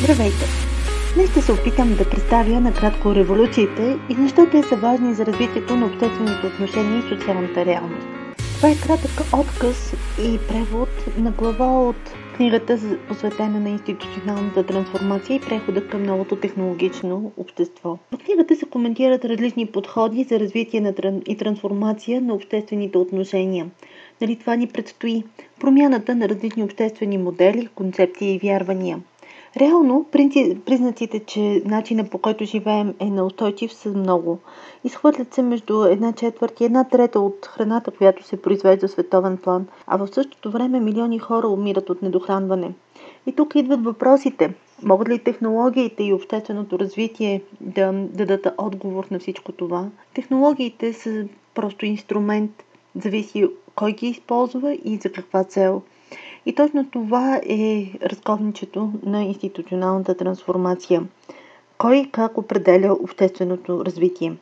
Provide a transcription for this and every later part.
Здравейте! Днес ще се опитам да представя накратко революциите и защо те са важни за развитието на обществените отношения и социалната реалност. Това е кратък отказ и превод на глава от книгата, посветена на институционалната трансформация и прехода към новото технологично общество. В книгата се коментират различни подходи за развитие на и трансформация на обществените отношения. Дали това ни предстои? Промяната на различни обществени модели, концепции и вярвания – Реално, признаците, че начина по който живеем е неустойчив са много. Изхвърлят се между една четвърт и една трета от храната, която се произвежда в световен план, а в същото време милиони хора умират от недохранване. И тук идват въпросите. Могат ли технологиите и общественото развитие да дадат отговор на всичко това? Технологиите са просто инструмент, зависи кой ги използва и за каква цел – и точно това е разковничето на институционалната трансформация. Кой как определя общественото развитие?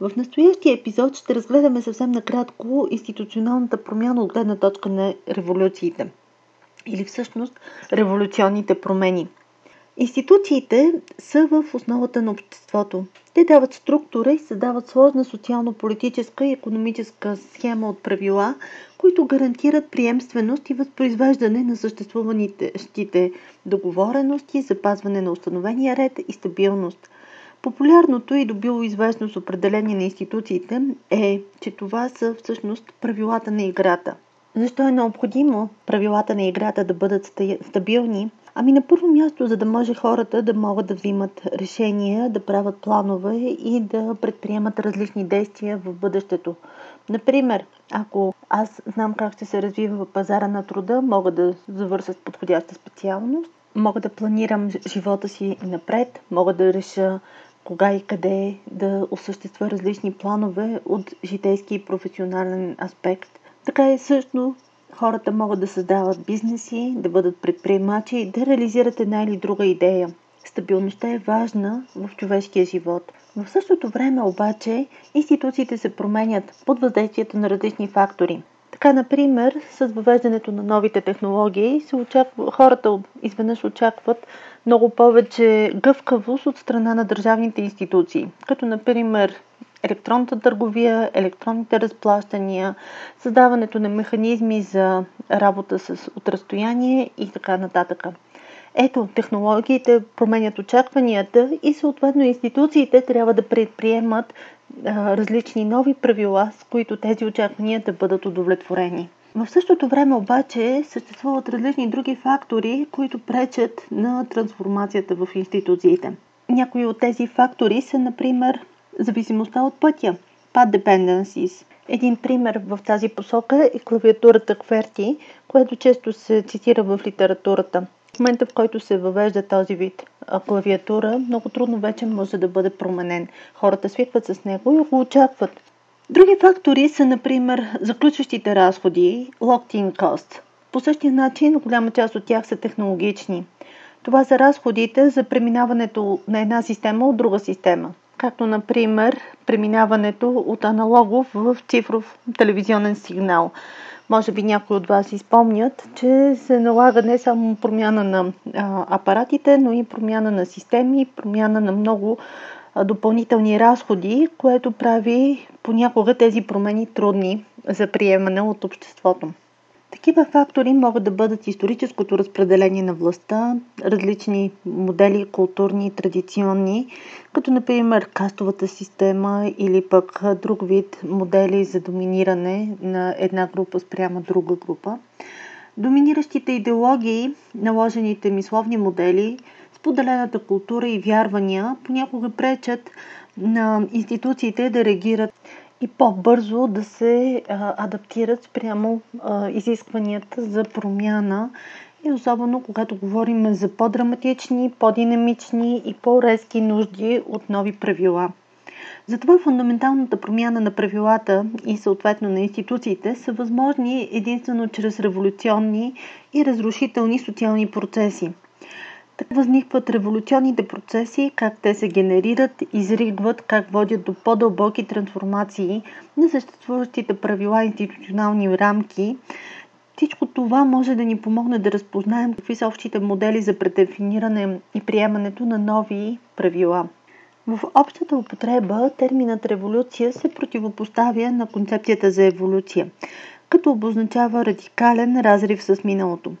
В настоящия епизод ще разгледаме съвсем накратко институционалната промяна от гледна точка на революциите. Или всъщност революционните промени – Институциите са в основата на обществото. Те дават структура и създават сложна социално-политическа и економическа схема от правила, които гарантират приемственост и възпроизвеждане на съществуващите договорености, запазване на установения ред и стабилност. Популярното и добило известност определение на институциите е, че това са всъщност правилата на играта. Защо е необходимо правилата на играта да бъдат стабилни – Ами на първо място, за да може хората да могат да взимат решения, да правят планове и да предприемат различни действия в бъдещето. Например, ако аз знам как ще се развива пазара на труда, мога да завърша с подходяща специалност, мога да планирам живота си напред, мога да реша кога и къде да осъществя различни планове от житейски и професионален аспект. Така е също Хората могат да създават бизнеси, да бъдат предприемачи и да реализират една или друга идея. Стабилността е важна в човешкия живот. В същото време обаче институциите се променят под въздействието на различни фактори. Така, например, с въвеждането на новите технологии се очаква, хората изведнъж очакват много повече гъвкавост от страна на държавните институции, като например електронната търговия, електронните разплащания, създаването на механизми за работа с отразстояние и така нататък. Ето, технологиите променят очакванията и съответно институциите трябва да предприемат а, различни нови правила, с които тези очаквания да бъдат удовлетворени. В същото време обаче съществуват различни други фактори, които пречат на трансформацията в институциите. Някои от тези фактори са, например, зависимостта от пътя. Path dependencies. Един пример в тази посока е клавиатурата QWERTY, което често се цитира в литературата. В момента, в който се въвежда този вид клавиатура, много трудно вече може да бъде променен. Хората свикват с него и го очакват. Други фактори са, например, заключващите разходи, locked-in cost. По същия начин, голяма част от тях са технологични. Това са разходите за преминаването на една система от друга система както например преминаването от аналогов в цифров телевизионен сигнал. Може би някои от вас изпомнят, че се налага не само промяна на а, апаратите, но и промяна на системи, промяна на много а, допълнителни разходи, което прави понякога тези промени трудни за приемане от обществото. Такива фактори могат да бъдат историческото разпределение на властта, различни модели, културни, традиционни, като например кастовата система или пък друг вид модели за доминиране на една група спрямо друга група. Доминиращите идеологии, наложените мисловни модели, споделената култура и вярвания понякога пречат на институциите да реагират и по-бързо да се адаптират спрямо изискванията за промяна и особено когато говорим за по-драматични, по-динамични и по-резки нужди от нови правила. Затова фундаменталната промяна на правилата и съответно на институциите са възможни единствено чрез революционни и разрушителни социални процеси – така възникват революционните процеси, как те се генерират, изригват, как водят до по-дълбоки трансформации на съществуващите правила и институционални рамки, Всичко това може да ни помогне да разпознаем какви са общите модели за предефиниране и приемането на нови правила. В общата употреба терминът революция се противопоставя на концепцията за еволюция, като обозначава радикален разрив с миналото.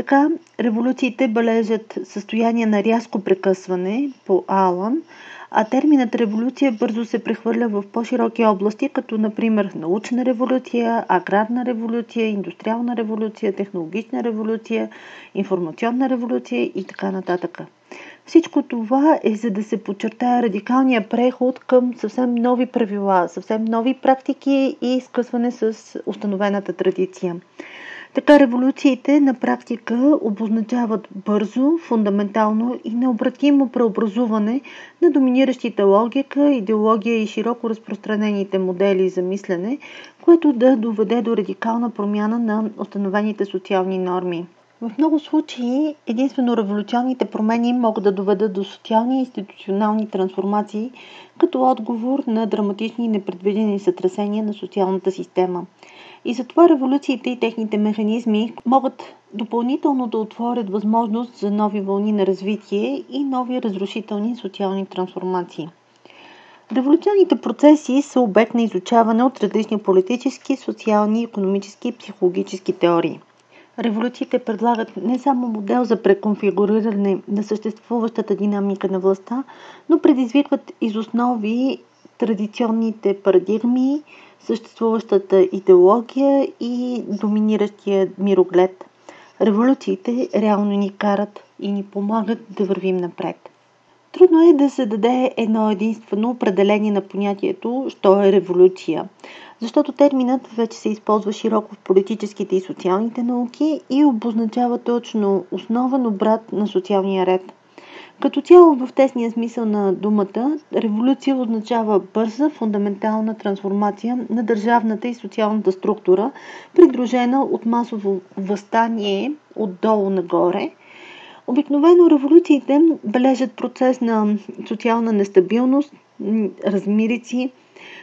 Така, революциите бележат състояние на рязко прекъсване по Алън, а терминът революция бързо се прехвърля в по-широки области, като например научна революция, аграрна революция, индустриална революция, технологична революция, информационна революция и така нататък. Всичко това е за да се подчертая радикалния преход към съвсем нови правила, съвсем нови практики и скъсване с установената традиция. Така революциите на практика обозначават бързо, фундаментално и необратимо преобразуване на доминиращите логика, идеология и широко разпространените модели за мислене, което да доведе до радикална промяна на установените социални норми. В много случаи единствено революционните промени могат да доведат до социални и институционални трансформации като отговор на драматични и непредвидени сътресения на социалната система. И затова революциите и техните механизми могат допълнително да отворят възможност за нови вълни на развитие и нови разрушителни социални трансформации. Революционните процеси са обект на изучаване от различни политически, социални, економически и психологически теории – Революциите предлагат не само модел за преконфигуриране на съществуващата динамика на властта, но предизвикват из основи традиционните парадигми, съществуващата идеология и доминиращия мироглед. Революциите реално ни карат и ни помагат да вървим напред. Трудно е да се даде едно единствено определение на понятието, що е революция, защото терминът вече се използва широко в политическите и социалните науки и обозначава точно основен обрат на социалния ред. Като цяло в тесния смисъл на думата, революция означава бърза, фундаментална трансформация на държавната и социалната структура, придружена от масово възстание отдолу нагоре – Обикновено революциите бележат процес на социална нестабилност, размирици.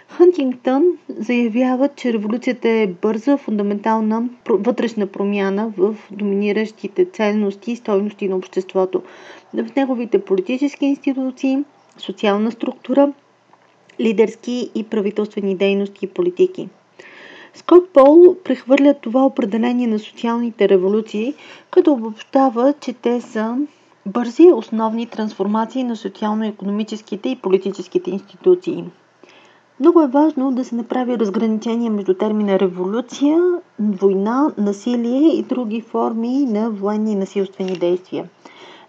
Хантингтън заявява, че революцията е бърза, фундаментална вътрешна промяна в доминиращите ценности и стойности на обществото, в неговите политически институции, социална структура, лидерски и правителствени дейности и политики. Скот Пол прехвърля това определение на социалните революции, като обобщава, че те са бързи основни трансформации на социално-економическите и политическите институции. Много е важно да се направи разграничение между термина революция, война, насилие и други форми на военни и насилствени действия.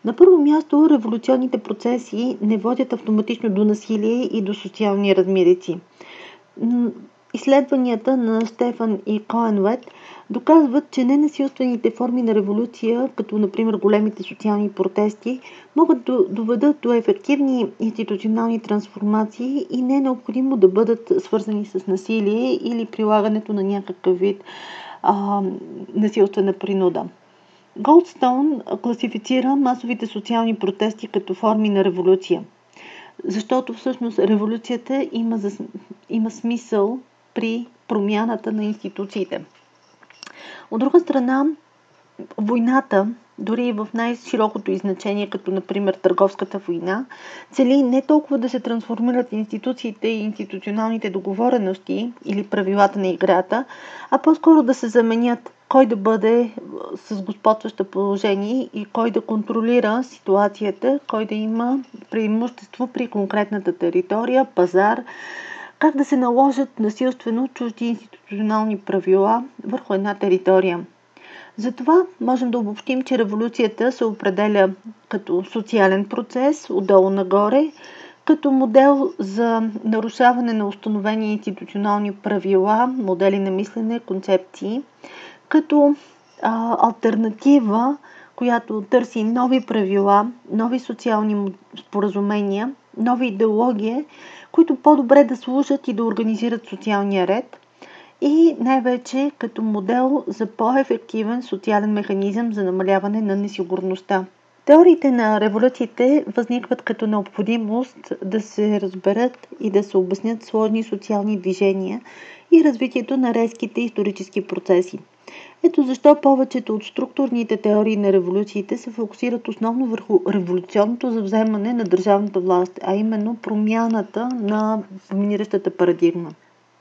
На първо място, революционните процеси не водят автоматично до насилие и до социални размерици. Изследванията на Стефан и Коенвет доказват, че ненасилствените форми на революция, като например големите социални протести, могат да доведат до ефективни институционални трансформации и не е необходимо да бъдат свързани с насилие или прилагането на някакъв вид а, насилствена принуда. Голдстоун класифицира масовите социални протести като форми на революция. Защото всъщност революцията има, за, има смисъл при промяната на институциите. От друга страна, войната, дори в най-широкото изначение, като например търговската война, цели не толкова да се трансформират институциите и институционалните договорености или правилата на играта, а по-скоро да се заменят кой да бъде с господстващо положение и кой да контролира ситуацията, кой да има преимущество при конкретната територия, пазар, как да се наложат насилствено чужди институционални правила върху една територия. Затова можем да обобщим, че революцията се определя като социален процес, отдолу нагоре, като модел за нарушаване на установени институционални правила, модели на мислене, концепции, като а, альтернатива, която търси нови правила, нови социални споразумения, нови идеологии, които по-добре да служат и да организират социалния ред и най-вече като модел за по-ефективен социален механизъм за намаляване на несигурността. Теориите на революциите възникват като необходимост да се разберат и да се обяснят сложни социални движения и развитието на резките исторически процеси. Ето защо повечето от структурните теории на революциите се фокусират основно върху революционното завземане на държавната власт, а именно промяната на доминиращата парадигма.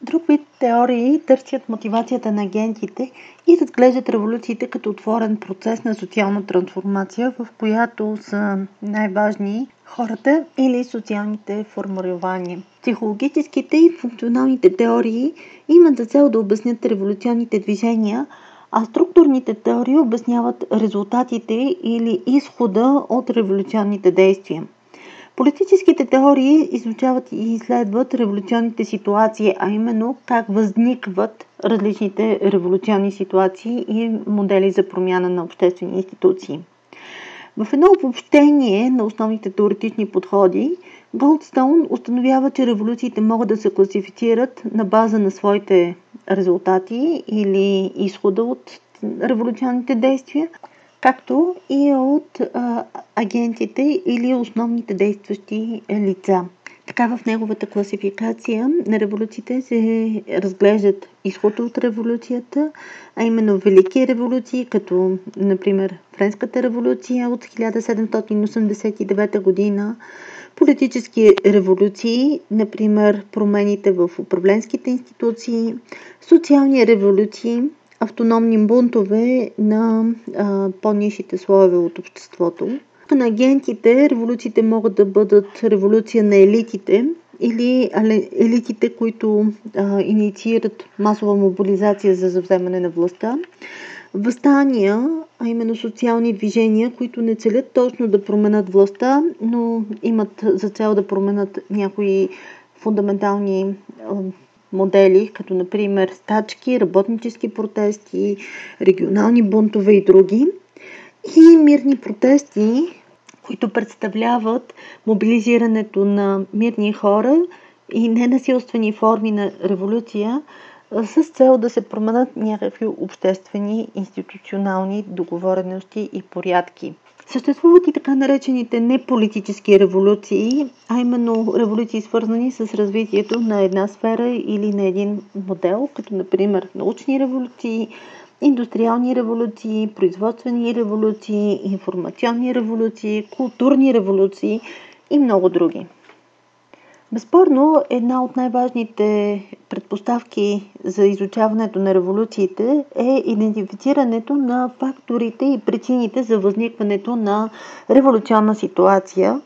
Друг вид теории търсят мотивацията на агентите и разглеждат революциите като отворен процес на социална трансформация, в която са най-важни хората или социалните формулирования. Психологическите и функционалните теории имат за цел да обяснят революционните движения, а структурните теории обясняват резултатите или изхода от революционните действия. Политическите теории изучават и изследват революционните ситуации, а именно как възникват различните революционни ситуации и модели за промяна на обществени институции. В едно обобщение на основните теоретични подходи, Голдстоун установява, че революциите могат да се класифицират на база на своите резултати или изхода от революционните действия, както и от а, агентите или основните действащи лица. Така в неговата класификация на революциите се разглеждат изхода от революцията, а именно велики революции, като например Френската революция от 1789 година, политически революции, например промените в управленските институции, социални революции, автономни бунтове на по-нишите слоеве от обществото. На агентите революциите могат да бъдат революция на елитите или елитите, които а, инициират масова мобилизация за завземане на властта. Възстания, а именно социални движения, които не целят точно да променят властта, но имат за цел да променят някои фундаментални модели, като например стачки, работнически протести, регионални бунтове и други. И мирни протести, които представляват мобилизирането на мирни хора и ненасилствени форми на революция с цел да се променят някакви обществени, институционални договорености и порядки. Съществуват и така наречените неполитически революции, а именно революции свързани с развитието на една сфера или на един модел, като например научни революции, индустриални революции, производствени революции, информационни революции, културни революции и много други. Безспорно, една от най-важните предпоставки за изучаването на революциите е идентифицирането на факторите и причините за възникването на революционна ситуация.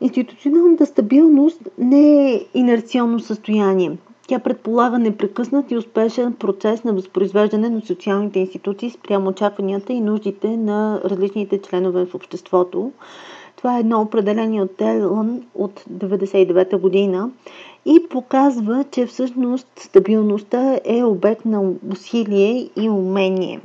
Институционалната стабилност не е инерционно състояние. Тя предполага непрекъснат и успешен процес на възпроизвеждане на социалните институции спрямо очакванията и нуждите на различните членове в обществото. Това е едно определение от Телън от 1999 година и показва, че всъщност стабилността е обект на усилие и умение.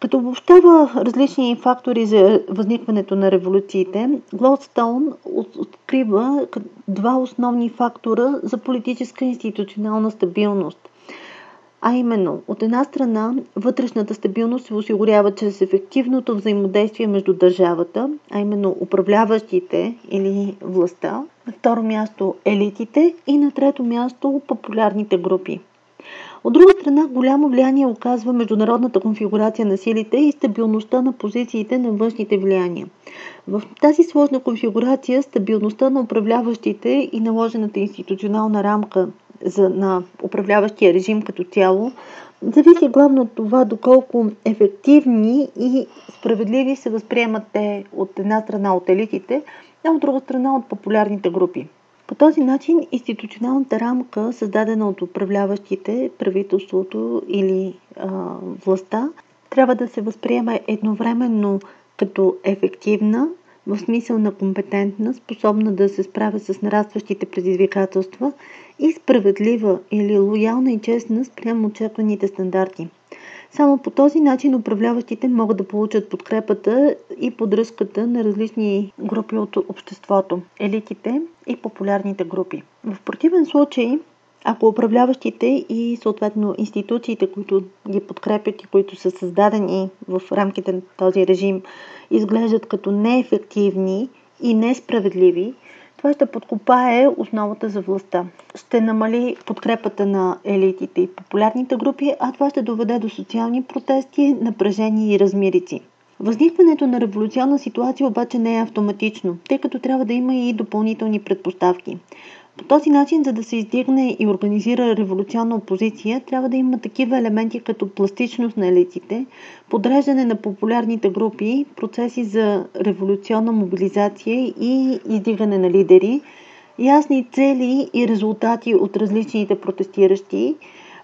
Като обобщава различни фактори за възникването на революциите, Глодстоун открива два основни фактора за политическа институционална стабилност. А именно, от една страна, вътрешната стабилност се осигурява чрез ефективното взаимодействие между държавата, а именно управляващите или властта, на второ място елитите и на трето място популярните групи. От друга страна, голямо влияние оказва международната конфигурация на силите и стабилността на позициите на външните влияния. В тази сложна конфигурация стабилността на управляващите и наложената институционална рамка за, на управляващия режим като цяло, зависи главно от това доколко ефективни и справедливи се възприемат те от една страна от елитите, а от друга страна от популярните групи. По този начин институционалната рамка, създадена от управляващите, правителството или а, властта, трябва да се възприема едновременно като ефективна, в смисъл на компетентна, способна да се справя с нарастващите предизвикателства и справедлива или лоялна и честна спрямо очакваните стандарти. Само по този начин управляващите могат да получат подкрепата и поддръжката на различни групи от обществото, елитите и популярните групи. В противен случай, ако управляващите и съответно институциите, които ги подкрепят и които са създадени в рамките на този режим, изглеждат като неефективни и несправедливи, това ще подкопае основата за властта. Ще намали подкрепата на елитите и популярните групи, а това ще доведе до социални протести, напрежение и размирици. Възникването на революционна ситуация обаче не е автоматично, тъй като трябва да има и допълнителни предпоставки. По този начин, за да се издигне и организира революционна опозиция, трябва да има такива елементи като пластичност на елитите, подреждане на популярните групи, процеси за революционна мобилизация и издигане на лидери, ясни цели и резултати от различните протестиращи,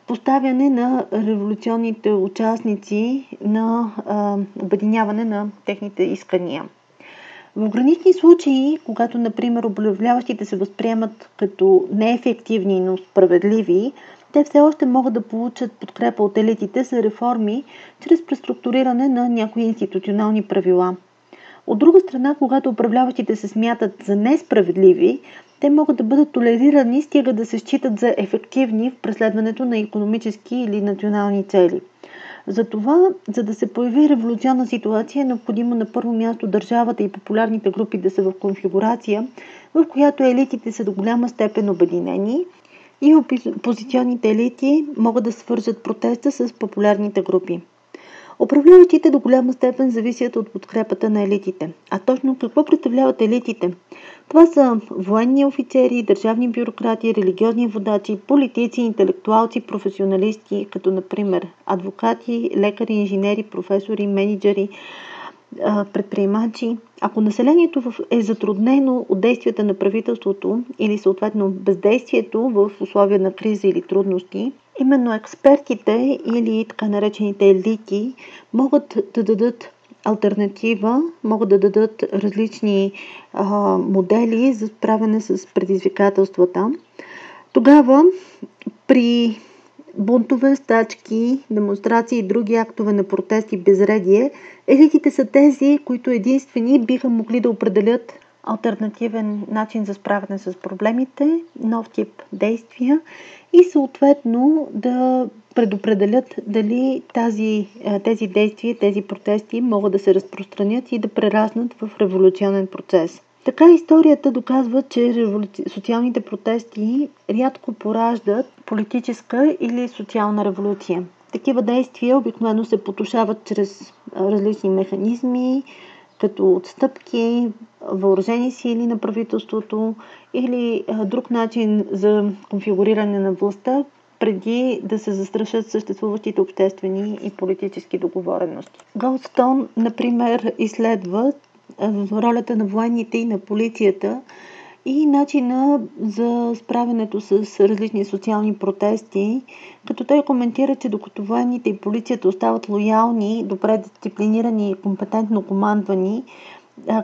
поставяне на революционните участници на а, обединяване на техните искания. В гранични случаи, когато, например, управляващите се възприемат като неефективни, но справедливи, те все още могат да получат подкрепа от елитите за реформи чрез преструктуриране на някои институционални правила. От друга страна, когато управляващите се смятат за несправедливи, те могат да бъдат толерирани, стига да се считат за ефективни в преследването на економически или национални цели – затова, за да се появи революционна ситуация, е необходимо на първо място държавата и популярните групи да са в конфигурация, в която елитите са до голяма степен обединени и опозиционните елити могат да свържат протеста с популярните групи. Управляващите до голяма степен зависят от подкрепата на елитите. А точно какво представляват елитите? Това са военни офицери, държавни бюрократи, религиозни водачи, политици, интелектуалци, професионалисти, като например адвокати, лекари, инженери, професори, менеджери, предприемачи. Ако населението е затруднено от действията на правителството или съответно бездействието в условия на криза или трудности, именно експертите или така наречените елити могат да дадат альтернатива, могат да дадат различни а, модели за справяне с предизвикателствата. Тогава при бунтове, стачки, демонстрации и други актове на протест и безредие, елитите са тези, които единствени биха могли да определят альтернативен начин за справяне с проблемите, нов тип действия и съответно да предопределят дали тази, тези действия, тези протести могат да се разпространят и да прераснат в революционен процес. Така историята доказва, че социалните протести рядко пораждат политическа или социална революция. Такива действия обикновено се потушават чрез различни механизми, като отстъпки, въоръжени сили на правителството или друг начин за конфигуриране на властта, преди да се застрашат съществуващите обществени и политически договорености. Голдстон, например, изследва ролята на военните и на полицията и начина за справянето с различни социални протести, като той коментира, че докато военните и полицията остават лоялни, добре дисциплинирани и компетентно командвани,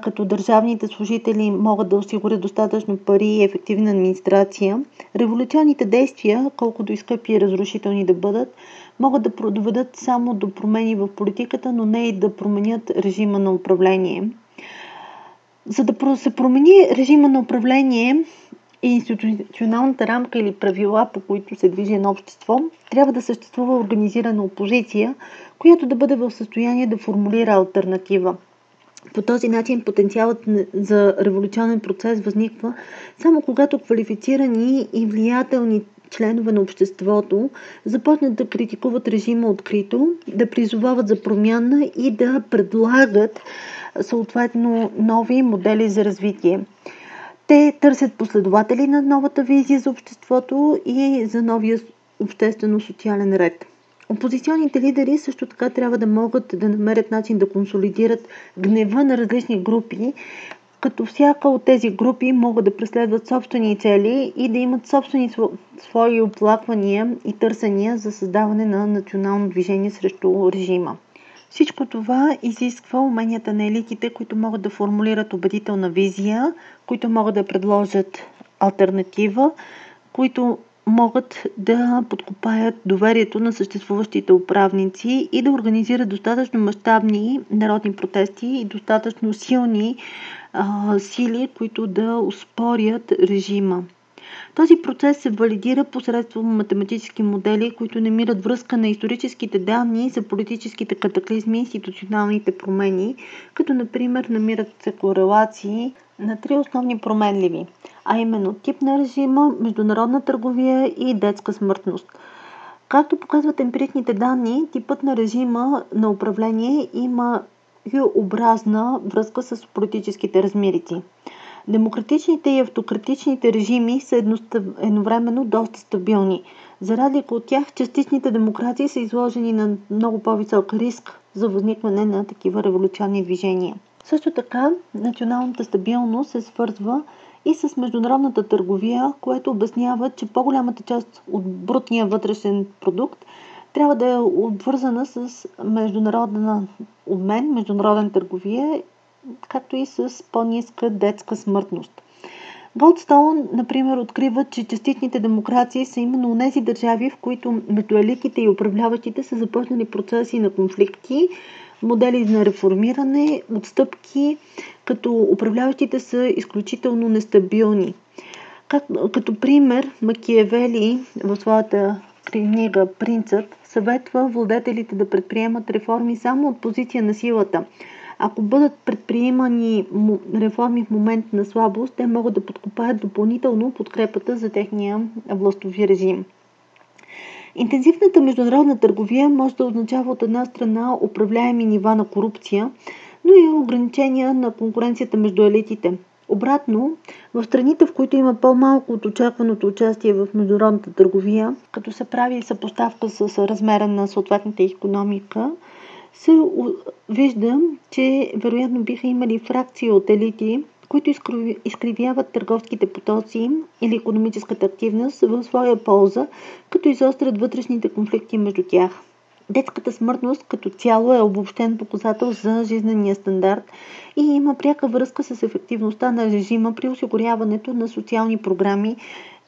като държавните служители могат да осигурят достатъчно пари и ефективна администрация, революционните действия, колкото и скъпи и разрушителни да бъдат, могат да доведат само до промени в политиката, но не и да променят режима на управление. За да се промени режима на управление и институционалната рамка или правила, по които се движи едно общество, трябва да съществува организирана опозиция, която да бъде в състояние да формулира альтернатива. По този начин потенциалът за революционен процес възниква само когато квалифицирани и влиятелни членове на обществото започнат да критикуват режима открито, да призовават за промяна и да предлагат съответно нови модели за развитие. Те търсят последователи на новата визия за обществото и за новия обществено-социален ред. Опозиционните лидери също така трябва да могат да намерят начин да консолидират гнева на различни групи, като всяка от тези групи могат да преследват собствени цели и да имат собствени свои оплаквания и търсения за създаване на национално движение срещу режима. Всичко това изисква уменията на елитите, които могат да формулират убедителна визия, които могат да предложат альтернатива, които могат да подкопаят доверието на съществуващите управници и да организират достатъчно мащабни народни протести и достатъчно силни а, сили, които да успорят режима. Този процес се валидира посредством математически модели, които намират връзка на историческите данни за политическите катаклизми и институционалните промени, като например намират се корелации на три основни променливи, а именно тип на режима, международна търговия и детска смъртност. Както показват емпиричните данни, типът на режима на управление има образна връзка с политическите размерици. Демократичните и автократичните режими са едновременно доста стабилни. За разлика от тях, частичните демокрации са изложени на много по-висок риск за възникване на такива революционни движения. Също така, националната стабилност се свързва и с международната търговия, което обяснява, че по-голямата част от брутния вътрешен продукт трябва да е обвързана с международен обмен, международен търговия както и с по-ниска детска смъртност. Голдстоун, например, открива, че частичните демокрации са именно тези държави, в които между и управляващите са започнали процеси на конфликти, модели на реформиране, отстъпки, като управляващите са изключително нестабилни. Как, като пример, Макиевели в своята книга Принцът съветва владетелите да предприемат реформи само от позиция на силата – ако бъдат предприемани реформи в момент на слабост, те могат да подкопаят допълнително подкрепата за техния властови режим. Интензивната международна търговия може да означава от една страна управляеми нива на корупция, но и ограничения на конкуренцията между елитите. Обратно, в страните, в които има по-малко от очакваното участие в международната търговия, като се прави съпоставка с размера на съответната економика, се вижда, че вероятно биха имали фракции от елити, които изкривяват търговските потоци или економическата активност в своя полза, като изострят вътрешните конфликти между тях. Детската смъртност като цяло е обобщен показател за жизнения стандарт и има пряка връзка с ефективността на режима при осигуряването на социални програми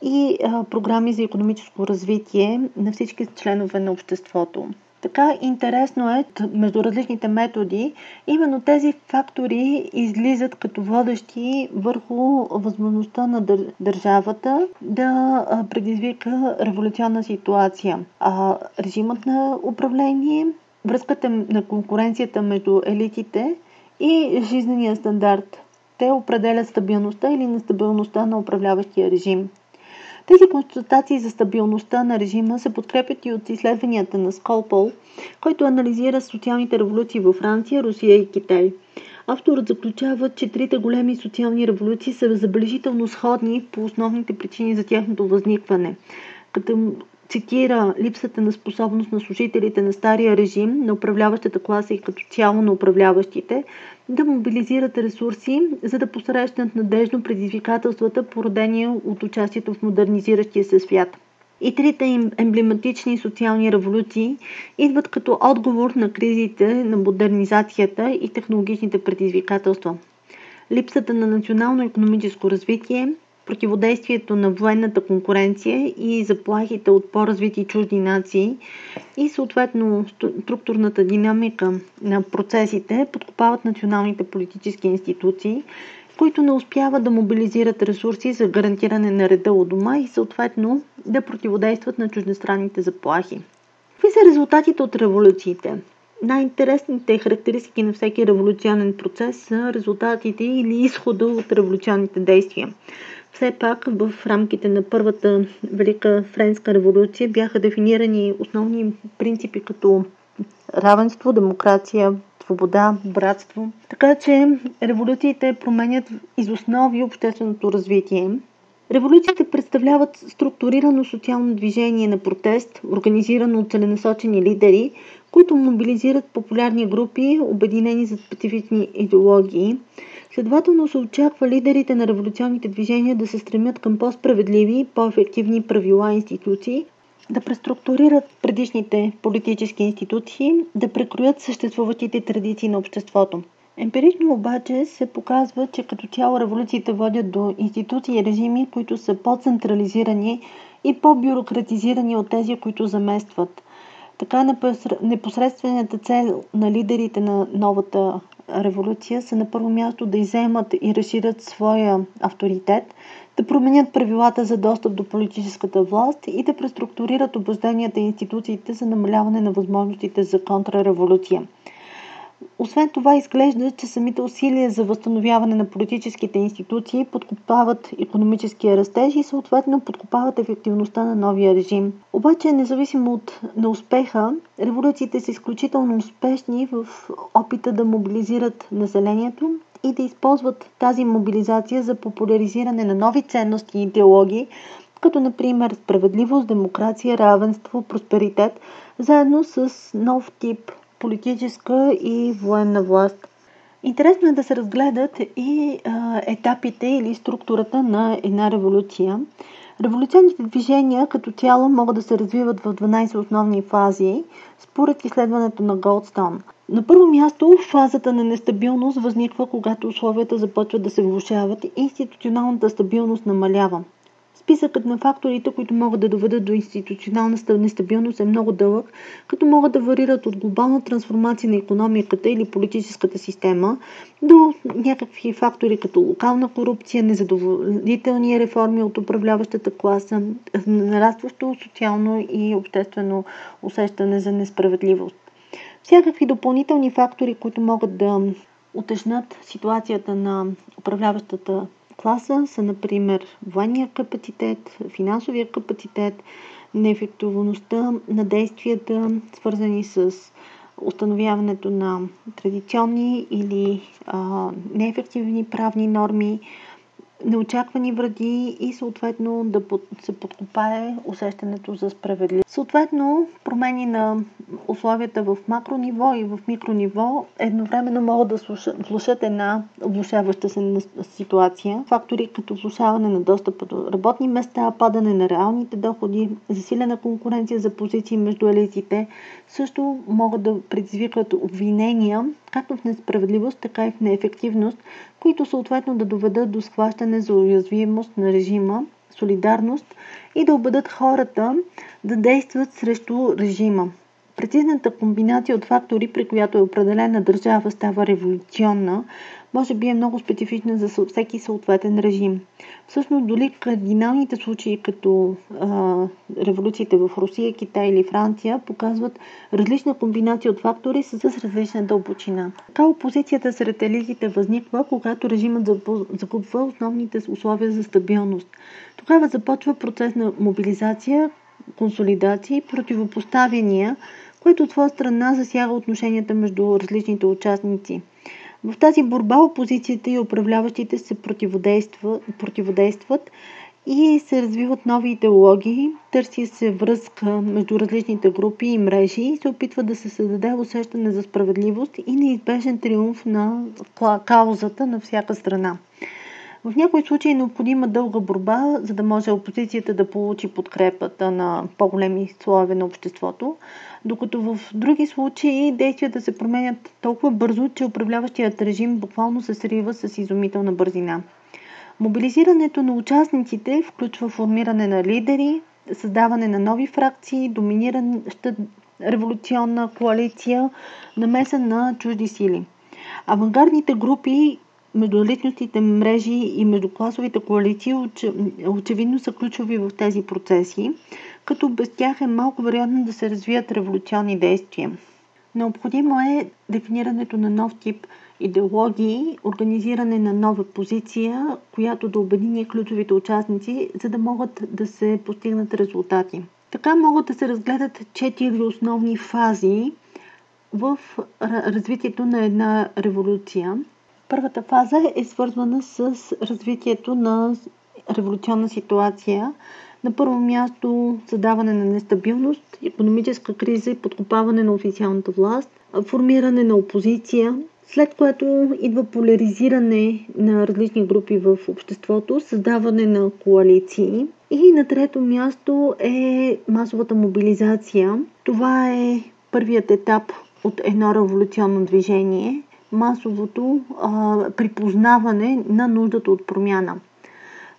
и а, програми за економическо развитие на всички членове на обществото. Така интересно е между различните методи, именно тези фактори излизат като водещи върху възможността на държавата да предизвика революционна ситуация. А режимът на управление, връзката на конкуренцията между елитите и жизнения стандарт. Те определят стабилността или нестабилността на управляващия режим. Тези констатации за стабилността на режима се подкрепят и от изследванията на Сколпол, който анализира социалните революции във Франция, Русия и Китай. Авторът заключава, че трите големи социални революции са забележително сходни по основните причини за тяхното възникване. Като цитира липсата на способност на служителите на стария режим, на управляващата класа и като цяло на управляващите, да мобилизират ресурси, за да посрещнат надежно предизвикателствата, породени от участието в модернизиращия се свят. И трите им емблематични социални революции идват като отговор на кризите на модернизацията и технологичните предизвикателства. Липсата на национално-економическо развитие, противодействието на военната конкуренция и заплахите от по-развити чужди нации и съответно структурната динамика на процесите подкопават националните политически институции, които не успяват да мобилизират ресурси за гарантиране на реда у дома и съответно да противодействат на чуждестранните заплахи. Какви са резултатите от революциите? Най-интересните характеристики на всеки революционен процес са резултатите или изхода от революционните действия. Все пак в рамките на първата Велика Френска революция бяха дефинирани основни принципи като равенство, демокрация, свобода, братство. Така че революциите променят из основи общественото развитие. Революциите представляват структурирано социално движение на протест, организирано от целенасочени лидери, които мобилизират популярни групи, обединени за специфични идеологии. Следователно се очаква лидерите на революционните движения да се стремят към по-справедливи, по-ефективни правила и институции, да преструктурират предишните политически институции, да прекроят съществуващите традиции на обществото. Емпирично обаче се показва, че като цяло революциите водят до институции и режими, които са по-централизирани и по-бюрократизирани от тези, които заместват. Така непосредствената цел на лидерите на новата революция са на първо място да иземат и разширят своя авторитет, да променят правилата за достъп до политическата власт и да преструктурират убежденията и институциите за намаляване на възможностите за контрреволюция. Освен това, изглежда, че самите усилия за възстановяване на политическите институции подкопават економическия растеж и съответно подкопават ефективността на новия режим. Обаче, независимо от неуспеха, революциите са изключително успешни в опита да мобилизират населението и да използват тази мобилизация за популяризиране на нови ценности и идеологии, като например справедливост, демокрация, равенство, просперитет, заедно с нов тип политическа и военна власт. Интересно е да се разгледат и а, етапите или структурата на една революция. Революционните движения като цяло могат да се развиват в 12 основни фази, според изследването на Голдстон. На първо място, фазата на нестабилност възниква, когато условията започват да се влушават и институционалната стабилност намалява. Списъкът на факторите, които могат да доведат до институционална нестабилност е много дълъг, като могат да варират от глобална трансформация на економиката или политическата система до някакви фактори като локална корупция, незадоволителни реформи от управляващата класа, нарастващо социално и обществено усещане за несправедливост. Всякакви допълнителни фактори, които могат да утежнат ситуацията на управляващата класа са, например, военния капацитет, финансовия капацитет, неефективността на действията, свързани с установяването на традиционни или а, неефективни правни норми, неочаквани вреди и съответно да се подкопае усещането за справедливост. Съответно, промени на условията в макро ниво и в микро ниво едновременно могат да влушат една влушаваща се ситуация. Фактори като влушаване на достъпа до работни места, падане на реалните доходи, засилена конкуренция за позиции между елитите също могат да предизвикат обвинения както в несправедливост, така и в неефективност, които съответно да доведат до схващане за уязвимост на режима, солидарност и да убедат хората да действат срещу режима. Прецизната комбинация от фактори, при която е определена държава става революционна, може би е много специфична за всеки съответен режим. Всъщност, дори кардиналните случаи, като а, революциите в Русия, Китай или Франция, показват различна комбинация от фактори с, с различна дълбочина. Така опозицията сред елитите възниква, когато режимът загубва основните условия за стабилност. Тогава започва процес на мобилизация, консолидация и противопоставяния, което от своя страна засяга отношенията между различните участници. В тази борба опозицията и управляващите се противодействат, противодействат и се развиват нови идеологии, търси се връзка между различните групи и мрежи и се опитва да се създаде усещане за справедливост и неизбежен триумф на каузата на всяка страна. В някои случаи е необходима дълга борба, за да може опозицията да получи подкрепата на по-големи слоеве на обществото, докато в други случаи действията се променят толкова бързо, че управляващият режим буквално се срива с изумителна бързина. Мобилизирането на участниците включва формиране на лидери, създаване на нови фракции, доминираща революционна коалиция, намеса на чужди сили. Авангардните групи между личностите мрежи и между класовите коалиции очевидно са ключови в тези процеси, като без тях е малко вероятно да се развият революционни действия. Необходимо е дефинирането на нов тип идеологии, организиране на нова позиция, която да обедини ключовите участници, за да могат да се постигнат резултати. Така могат да се разгледат четири основни фази в развитието на една революция. Първата фаза е свързвана с развитието на революционна ситуация. На първо място задаване на нестабилност, економическа криза и подкопаване на официалната власт, формиране на опозиция, след което идва поляризиране на различни групи в обществото, създаване на коалиции. И на трето място е масовата мобилизация. Това е първият етап от едно революционно движение – масовото а, припознаване на нуждата от промяна.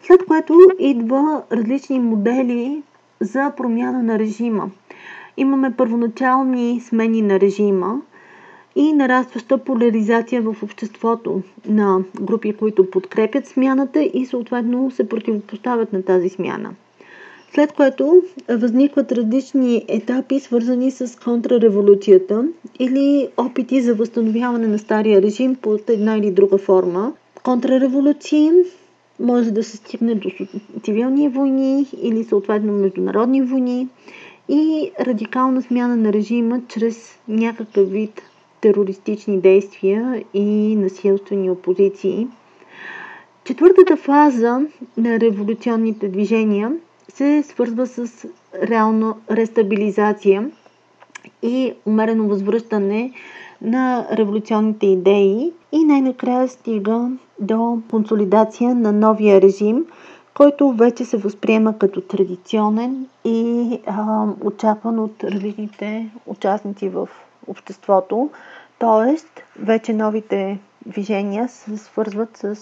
След което идва различни модели за промяна на режима. Имаме първоначални смени на режима и нарастваща поляризация в обществото на групи, които подкрепят смяната и съответно се противопоставят на тази смяна. След което възникват различни етапи, свързани с контрреволюцията или опити за възстановяване на стария режим под една или друга форма. Контрреволюции може да се стигне до цивилни войни или съответно международни войни и радикална смяна на режима чрез някакъв вид терористични действия и насилствени опозиции. Четвъртата фаза на революционните движения се свързва с реално рестабилизация и умерено възвръщане на революционните идеи и най-накрая стига до консолидация на новия режим, който вече се възприема като традиционен и а, очакван от различните участници в обществото. Тоест, вече новите движения се свързват с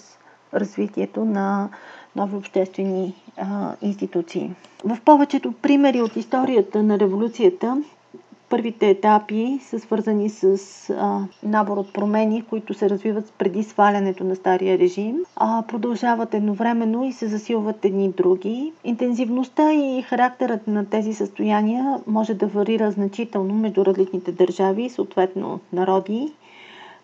развитието на нови обществени а, институции. В повечето примери от историята на революцията Първите етапи са свързани с а, набор от промени, които се развиват преди свалянето на стария режим, а продължават едновременно и се засилват едни други. Интензивността и характерът на тези състояния може да варира значително между различните държави, съответно народи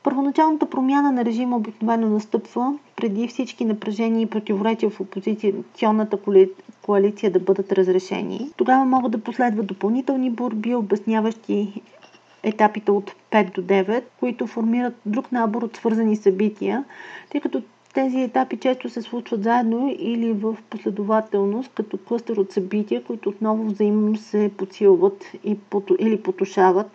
Първоначалната промяна на режима обикновено настъпва преди всички напрежения и противоречия в опозиционната коалиция да бъдат разрешени. Тогава могат да последват допълнителни борби, обясняващи етапите от 5 до 9, които формират друг набор от свързани събития, тъй като тези етапи често се случват заедно или в последователност, като клъстер от събития, които отново взаимно се подсилват или потушават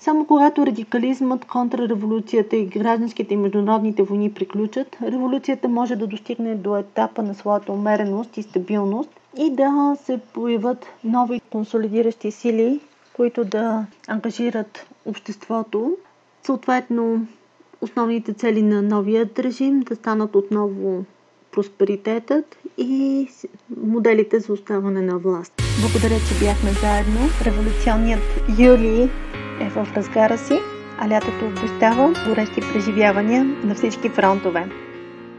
само когато радикализмът, контрреволюцията и гражданските и международните войни приключат, революцията може да достигне до етапа на своята умереност и стабилност и да се появят нови консолидиращи сили, които да ангажират обществото. Съответно, основните цели на новия режим да станат отново просперитетът и моделите за оставане на власт. Благодаря, че бяхме заедно. Революционният юли е в разгара си, а лятото обещава горещи преживявания на всички фронтове.